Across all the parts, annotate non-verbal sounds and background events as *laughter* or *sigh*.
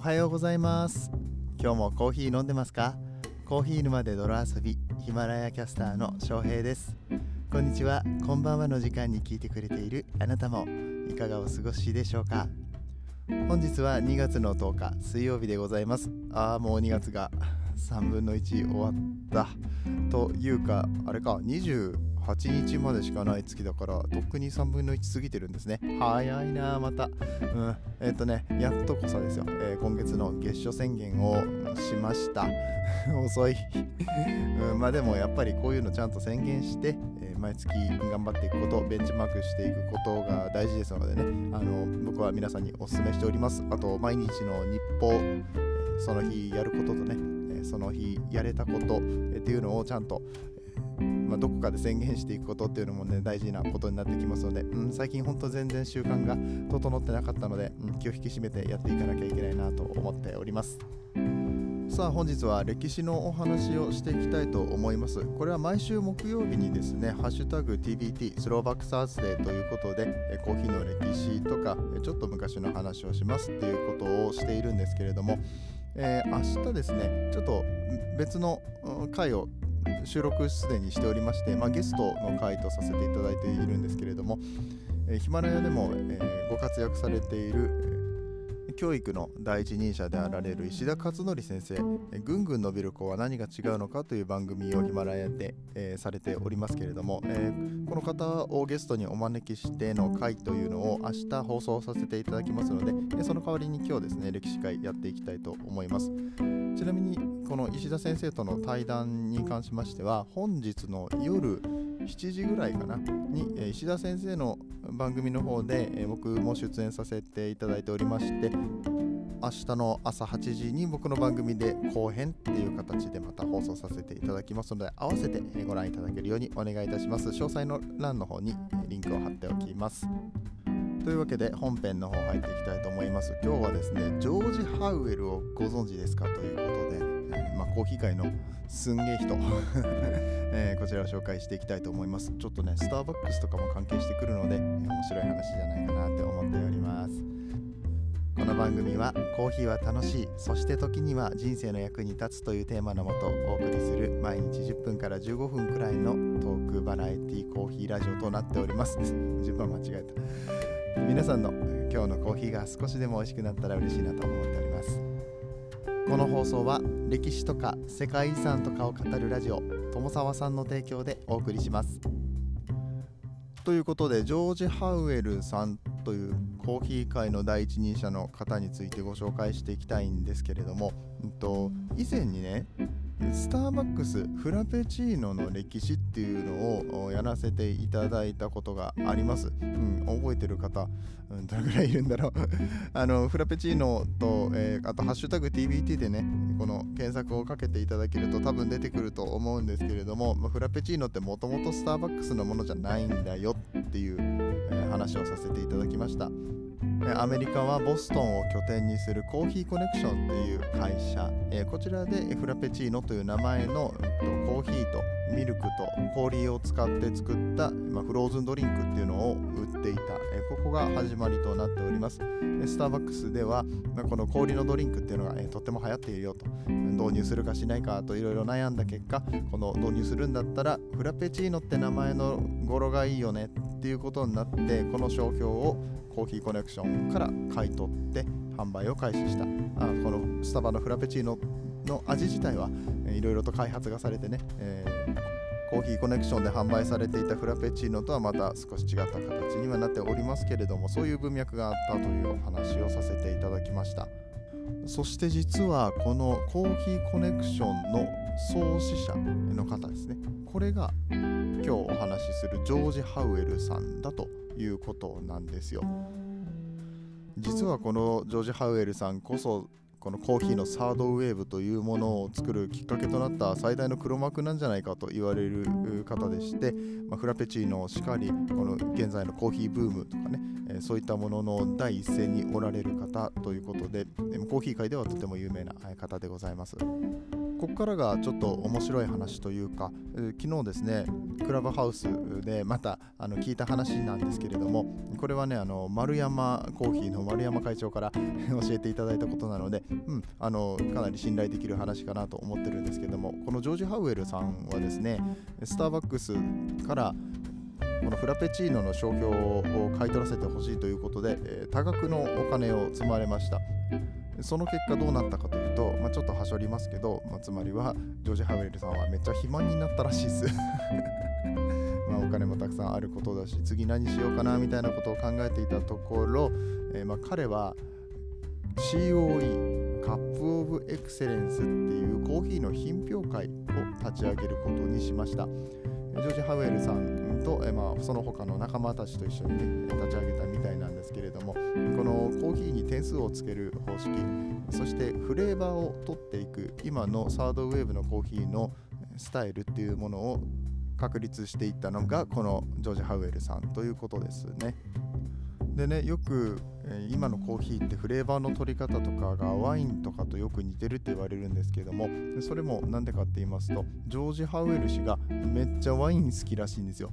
おはようございます。今日もコーヒー飲んでますか？コーヒー沼で泥遊びヒマラヤキャスターの翔平です。こんにちは。こんばんはの時間に聞いてくれているあなたもいかがお過ごしでしょうか？本日は2月の10日水曜日でございます。ああもう2月が3分の1終わった。というかあれか20 8日までしかない月だからとっくに3分の1過ぎてるんですね。早いなまた。うん。えっ、ー、とねやっとこそですよ、えー、今月の月初宣言をしました。*laughs* 遅い。*laughs* うん、まあでもやっぱりこういうのちゃんと宣言して、えー、毎月頑張っていくことベンチマークしていくことが大事ですのでね。あの僕は皆さんにお勧めしております。あと毎日の日報、その日やることとねその日やれたことっていうのをちゃんとまあ、どこかで宣言していくことっていうのもね大事なことになってきますので、うん、最近ほんと全然習慣が整ってなかったので、うん、気を引き締めてやっていかなきゃいけないなと思っております。さあ本日は歴史のお話をしていきたいと思います。これは毎週木曜日にですねハッシュタグ TBT スローバックサーズデーということでコーヒーの歴史とかちょっと昔の話をしますっていうことをしているんですけれどもえー、明日ですね、ちょっと別の回を収録すでにしておりまして、まあ、ゲストの回とさせていただいているんですけれども、え、ヒマラヤでも、え、ご活躍されている教育の第一人者であられる石田勝則先生「ぐんぐん伸びる子は何が違うのか」という番組をヒマラヤで、えー、されておりますけれども、えー、この方をゲストにお招きしての回というのを明日放送させていただきますのでその代わりに今日ですね歴史会やっていきたいと思います。ちなみにこの石田先生との対談に関しましては本日の夜7時ぐらいかなに、え石田先生の番組の方で、え僕も出演させていただいておりまして明日の朝8時に僕の番組で後編っていう形でまた放送させていただきますので合わせてご覧いただけるようにお願いいたします。詳細の欄の方にリンクを貼っておきます。というわけで本編の方入っていきたいと思います。今日はですねジョージ・ハウエルをご存知ですかということで、えー、まあ、コーヒー界のすんげえ人、*laughs* えー、こちらを紹介していきたいと思います。ちょっとねスターバックスとかも関係してくるので面白い話じゃないかなって思っております。この番組はコーヒーは楽しいそして時には人生の役に立つというテーマのもとお送りする毎日10分から15分くらいのトークバラエティーコーヒーラジオとなっております。*laughs* 順番間違えた。皆さんの今日のコーヒーが少しでも美味しくなったら嬉しいなと思っております。この放送は歴史とか世界遺産とかを語るラジオ友沢さんの提供でお送りします。ということでジョージ・ハウエルさんというコーヒー界の第一人者の方についてご紹介していきたいんですけれども、うんと、以前にねスターバックスフラペチーノの歴史っていうのをやらせていただいたことがあります。うん、覚えてる方、うん、どれぐらいいるんだろう *laughs* あのフラペチーノと、えー、あとハッシュタグ TBT でね、この検索をかけていただけると多分出てくると思うんですけれども、まあ、フラペチーノってもともとスターバックスのものじゃないんだよっていう、えー、話をさせていただきました。アメリカはボストンを拠点にするコーヒーコネクションという会、こちらでフラペチーノという名前のコーヒーとミルクと氷を使って作った、まフローズンドリンクっていうのを売っていた、えここが始まりとなっております。スターバックスでは、まこの氷のドリンクっていうのが、えとっても流行っているよと。導入するかしないかといろいろ悩んだ結果この導入するんだったらフラペチーノって名前の語呂がいいよねっていうことになってこの商標をコーヒーコネクションから買い取って販売を開始した。あこのスタバのフラペチーノの味自体はいろいろと開発がされてね、えー、コーヒーコネクションで販売されていたフラペチーノとはまた少し違った形にはなっておりますけれどもそういう文脈があったというお話をさせていただきました。そして実はこのコーヒーコネクションの創始者の方ですね。これが今日お話しするジョージ・ハウエルさんだということなんですよ。実はこのジョージ・ハウエルさんこそこのコーヒーのサードウェーブというものを作るきっかけとなった最大の黒幕なんじゃないかと言われる方でして、まあ、フラペチーノしかりこの現在のコーヒーブームとかね、そういったものの第一線におられる方ということでコーヒー界ではとても有名な方でございます。ここからがちょっと面白い話というか、えー、昨日ですねクラブハウスでまたあの聞いた話なんですけれどもこれはねあの丸山コーヒーの丸山会長から *laughs* 教えていただいたことなので、うん、あのかなり信頼できる話かなと思ってるんですけどもこのジョージ・ハウエルさんはですねスターバックスからこのフラペチーノの商標を買い取らせてほしいということで、え、多額のお金を積まれました。その結果どうなったかというと、あ、ちょっとはしょりますけど、まあ、つまりはジョージ・ハウエルさんはめっちゃ肥満になったらしいです。*laughs* まあお金もたくさんあることだし次何しようかなみたいなことを考えていたところ、えー、まあ彼は COE カップ・オブ・エクセレンスっていうコーヒーの品評会を立ち上げることにしました。ジョージ・ハウエルさんと、えまあ、その他の仲間たちと一緒に、ね、立ち上げたみたいなんですけれどもこのコーヒーに点数をつける方式そしてフレーバーを取っていく今のサードウェーブのコーヒーのスタイルっていうものを確立していったのがこのジョージ・ハウエルさんということですね。でねよく、え、今のコーヒーってフレーバーの取り方とかがワインとかとよく似てるって言われるんですけどもそれも何でかって言いますとジョージ・ハウエル氏がめっちゃワイン好きらしいんですよ。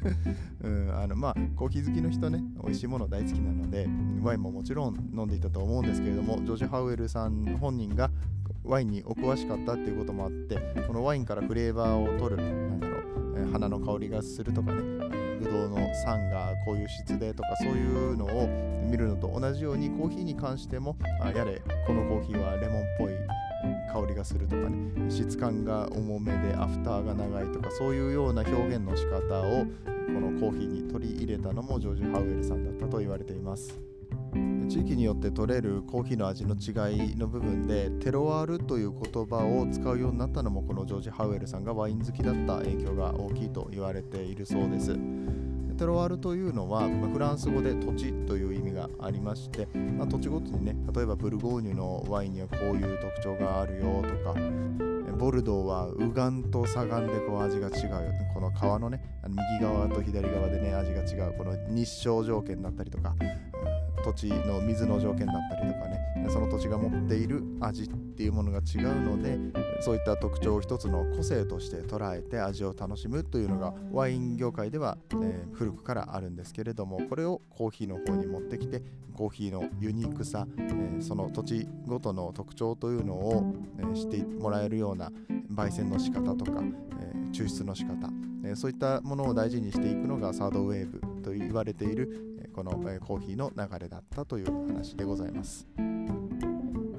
*laughs* うん、あのまあコーヒー好きの人ね美味しいもの大好きなのでワインももちろん飲んでいたと思うんですけれどもジョージ・ハウエルさん本人がワインにお詳しかったっていうこともあってこのワインからフレーバーを取るなんだろう、花の香りがするとかねブドウの酸がこういう質でとかそういうのを見るのと同じようにコーヒーに関してもあやれこのコーヒーはレモンっぽい香りがするとかね質感が重めでアフターが長いとかそういうような表現の仕方をこのコーヒーに取り入れたのもジョージ・ハウエルさんだったと言われています。地域によって取れるコーヒーの味の違いの部分でテロワールという言葉を使うようになったのもこのジョージ・ハウエルさんがワイン好きだった影響が大きいと言われているそうです。テロワールというのはフランス語で土地という意味がありまして、まあ、土地ごとにね例えばブルゴーニュのワインにはこういう特徴があるよとかボルドーは右岸と左岸でこう味が違うよこの川のね右側と左側でね味が違うこの日照条件だったりとか土地の水の条件だったりとかねその土地が持っている味っていうものが違うのでそういった特徴を一つの個性として捉えて味を楽しむというのがワイン業界では、えー、古くからあるんですけれどもこれをコーヒーの方に持ってきてコーヒーのユニークさ、えー、その土地ごとの特徴というのを、えー、知ってもらえるような焙煎の仕方とか、え抽出の仕方、えそういったものを大事にしていくのがサードウェーブと言われているこの、えコーヒーの流れだったという話でございます。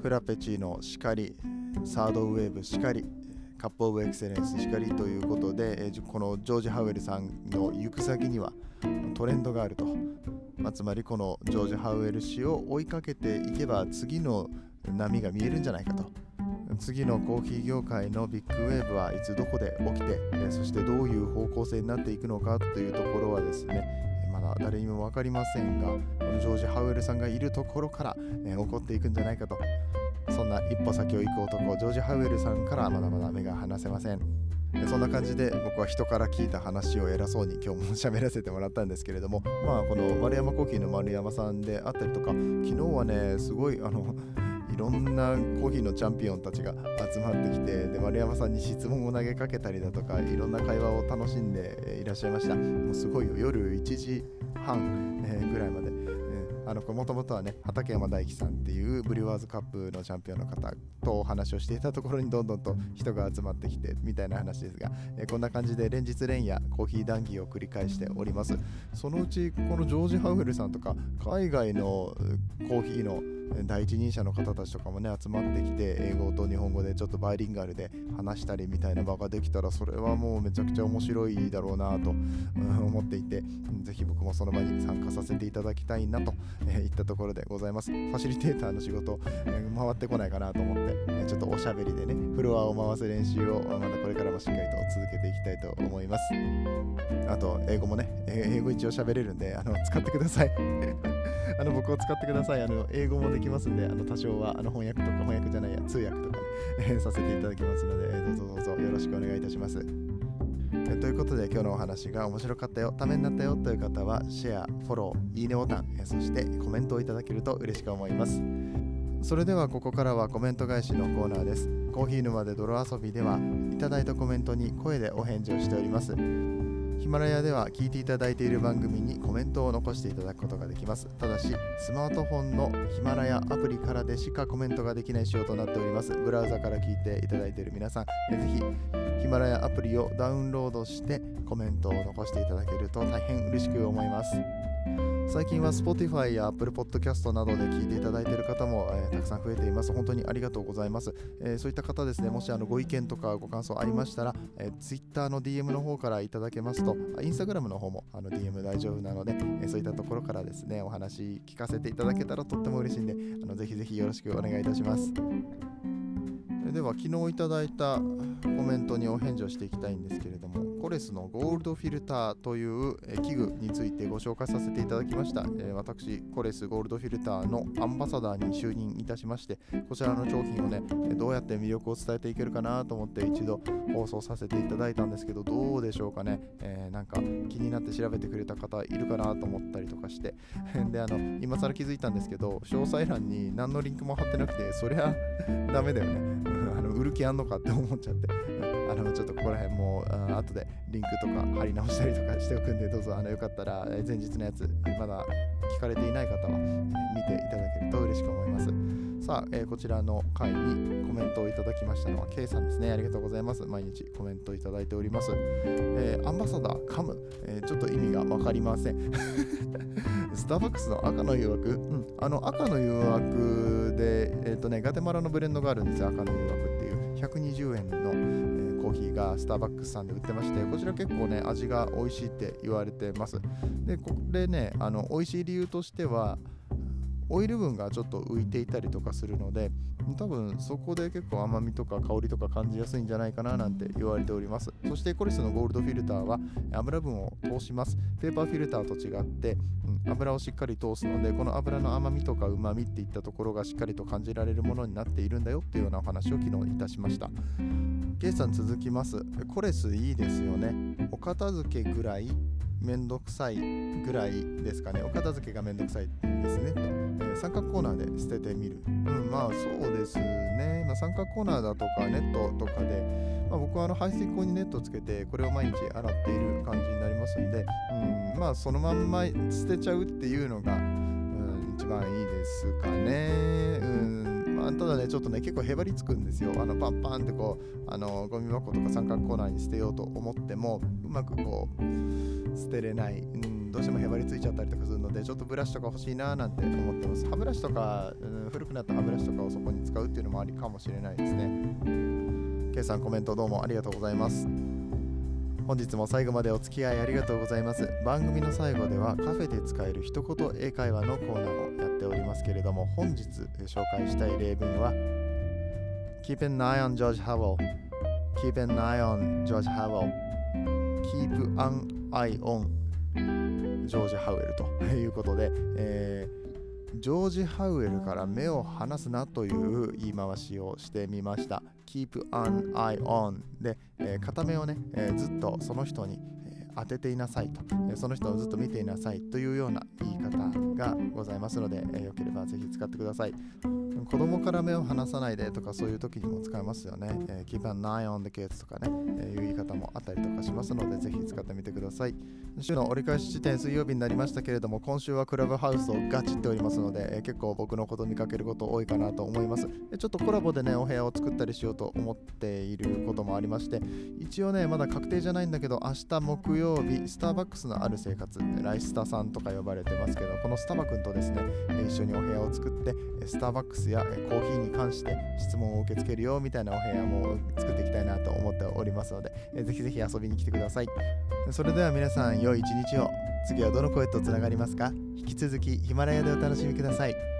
フラペチーノしかりサードウェーブしかりカップオブエクセレンスしかりということで、えこのジョージ・ハウエルさんの行く先にはトレンドがあると、まあ、つまりこのジョージ・ハウエル氏を追いかけていけば次の波が見えるんじゃないかと。次のコーヒー業界のビッグウェーブはいつどこで起きてそしてどういう方向性になっていくのかというところはですね誰にも分かりませんがこのジョージ・ハウエルさんがいるところから、えー、起こっていくんじゃないかと。そんな一歩先を行く男ジョージ・ハウエルさんからまだまだ目が離せません。そんな感じで僕は人から聞いた話を偉そうに今日も喋らせてもらったんですけれどもまあこの丸山コーヒーの丸山さんであったりとか昨日はねすごいあのいろんなコーヒーのチャンピオンたちが集まってきてで丸山さんに質問を投げかけたりだとかいろんな会話を楽しんでいらっしゃいました。もうすごいよ。夜1時半、えー、ぐらいまで。もともとはね畠山大樹さんっていうブリュワーズカップのチャンピオンの方とお話をしていたところにどんどんと人が集まってきてみたいな話ですが、えー、こんな感じで連日連夜コーヒー談義を繰り返しております。そのうちこのジョージ・ハウフルさんとか海外のコーヒーの第一人者の方たちとかもね集まってきて英語と日本語でちょっとバイリンガルで話したりみたいな場ができたらそれはもうめちゃくちゃ面白いだろうなと、思っていてぜひ僕もその場に参加させていただきたいなと、えー、いったところでございます。ファシリテーターの仕事、え、回ってこないかなと思って、え、ちょっとおしゃべりでねフロアを回す練習をまたこれからもしっかりと続けていきたいと思います。あと英語もね英語一応喋れるんであの使ってください。*laughs* あの僕を使ってください。あの英語もできますんで、あの多少はあの翻訳とか翻訳じゃないや、通訳とかね、*laughs* させていただきますので、えどうぞどうぞよろしくお願いいたします。えということで今日のお話が面白かったよ、ためになったよという方はシェア、フォロー、いいねボタン、えそしてコメントをいただけると嬉しく思います。それではここからはコメント返しのコーナーですコーヒー沼で泥遊びではいただいたコメントに声でお返事をしておりますヒマラヤでは聞いていただいている番組にコメントを残していただくことができます。ただしスマートフォンのヒマラヤアプリからでしかコメントができない仕様となっております。ブラウザから聞いていただいている皆さんぜひヒマラヤアプリをダウンロードしてコメントを残していただけると大変嬉しく思います。最近は Spotify や Apple Podcast などで聞いていただいている方も、えー、たくさん増えています。本当にありがとうございます。えー、そういった方ですね、もしあのご意見とかご感想ありましたら、えー、Twitter の DM の方からいただけますと、Instagram の方もあの DM 大丈夫なので、えそういったところからですね、お話聞かせていただけたらとっても嬉しいんで、あのぜひぜひよろしくお願いいたします。では昨日いただいたコメントにお返事をしていきたいんですけれどもコレスのゴールドフィルターという器具についてご紹介させていただきました、私コレスゴールドフィルターのアンバサダーに就任いたしましてこちらの商品をねどうやって魅力を伝えていけるかなと思って一度放送させていただいたんですけどどうでしょうかね、えー、なんか気になって調べてくれた方いるかなと思ったりとかして。*laughs* であの今更気づいたんですけど詳細欄に何のリンクも貼ってなくてそりゃダメだよね。*laughs* あの売る気あんのかって思っちゃって、あのちょっとここら辺もあ後でリンクとか貼り直したりとかしておくんで、どうぞあのよかったら前日のやつ、まだ聞かれていない方は見ていただけると嬉しく思います。さあ、えー、こちらの回にコメントをいただきましたのは K さんですね。ありがとうございます。毎日コメントいただいております。えー、アンバサダー、カム、えー、ちょっと意味が分かりません。*laughs* スターバックスの赤の誘惑、うん、あの赤の誘惑で、え、ー、とね、ガテマラのブレンドがあるんですよ、赤の誘惑っていう。120円の、コーヒーがスターバックスさんで売ってまして、こちら結構ね、味が美味しいって言われてます。で、これね、あの美味しい理由としては、オイル分がちょっと浮いていたりとかするので多分そこで結構甘みとか香りとか感じやすいんじゃないかななんて言われております。そしてコリスのゴールドフィルターは油分を通します。ペーパーフィルターと違って、うん、油をしっかり通すのでこの油の甘みとかうまみっていったところがしっかりと感じられるものになっているんだよっていうようなお話を昨日いたしました。ケイさん続きます。コレスいいですよね。お片付けぐらいめんどくさいぐらいですかね。お片付けがめんどくさいですね。と、えー、三角コーナーで捨ててみる。うんまあそうですね、まあ、三角コーナーだとかネットとかで、まあ、僕はあの排水口にネットつけてこれを毎日洗っている感じになりますんで、うん、まあそのまんま捨てちゃうっていうのが、うん、一番いいですかね。うん。まあ、ただね、ちょっとね、結構へばりつくんですよ。あのパンパンってこう、あのゴミ箱とか三角コーナーに捨てようと思っても、うまくこう、捨てれない。うんどうしてもへばりついちゃったりとかするのでちょっとブラシとか欲しいななんて思ってます歯ブラシとか、うん、古くなった歯ブラシとかをそこに使うっていうのもありかもしれないですね K さんコメントどうもありがとうございます本日も最後までお付き合いありがとうございます。番組の最後ではカフェで使える一言英会話のコーナーをやっておりますけれども本日紹介したい例文は Keep an eye on George Howell Keep an eye on George Howell Keep an eye on ジョージ・ハウエルということで、えー、ジョージ・ハウエルから目を離すなという言い回しをしてみました。Keep an eye on で、えー、片目をね、えー、ずっとその人に、当てていなさいと、えその人をずっと見ていなさいというような言い方がございますので、えよければぜひ使ってください。子供から目を離さないでとかそういう時にも使えますよね。えー、keep an eye on the kids とかね、えー、いう言い方もあったりとかしますので、ぜひ使ってみてください。週の折り返し地点水曜日になりましたけれども、今週はクラブハウスをガチっておりますので、えー、結構僕のこと見かけること多いかなと思います。ちょっとコラボでね、お部屋を作ったりしようと思っていることもありまして、一応ね、まだ確定じゃないんだけど、明日木曜曜日、スターバックスのある生活、ライスタさんとか呼ばれてますけど、このスタバ君とですね、一緒にお部屋を作って、スターバックスやコーヒーに関して質問を受け付けるよみたいなお部屋も作っていきたいなと思っておりますので、ぜひぜひ遊びに来てください。それでは皆さん、良い一日を。次はどの声とつながりますか？引き続きヒマラヤでお楽しみください。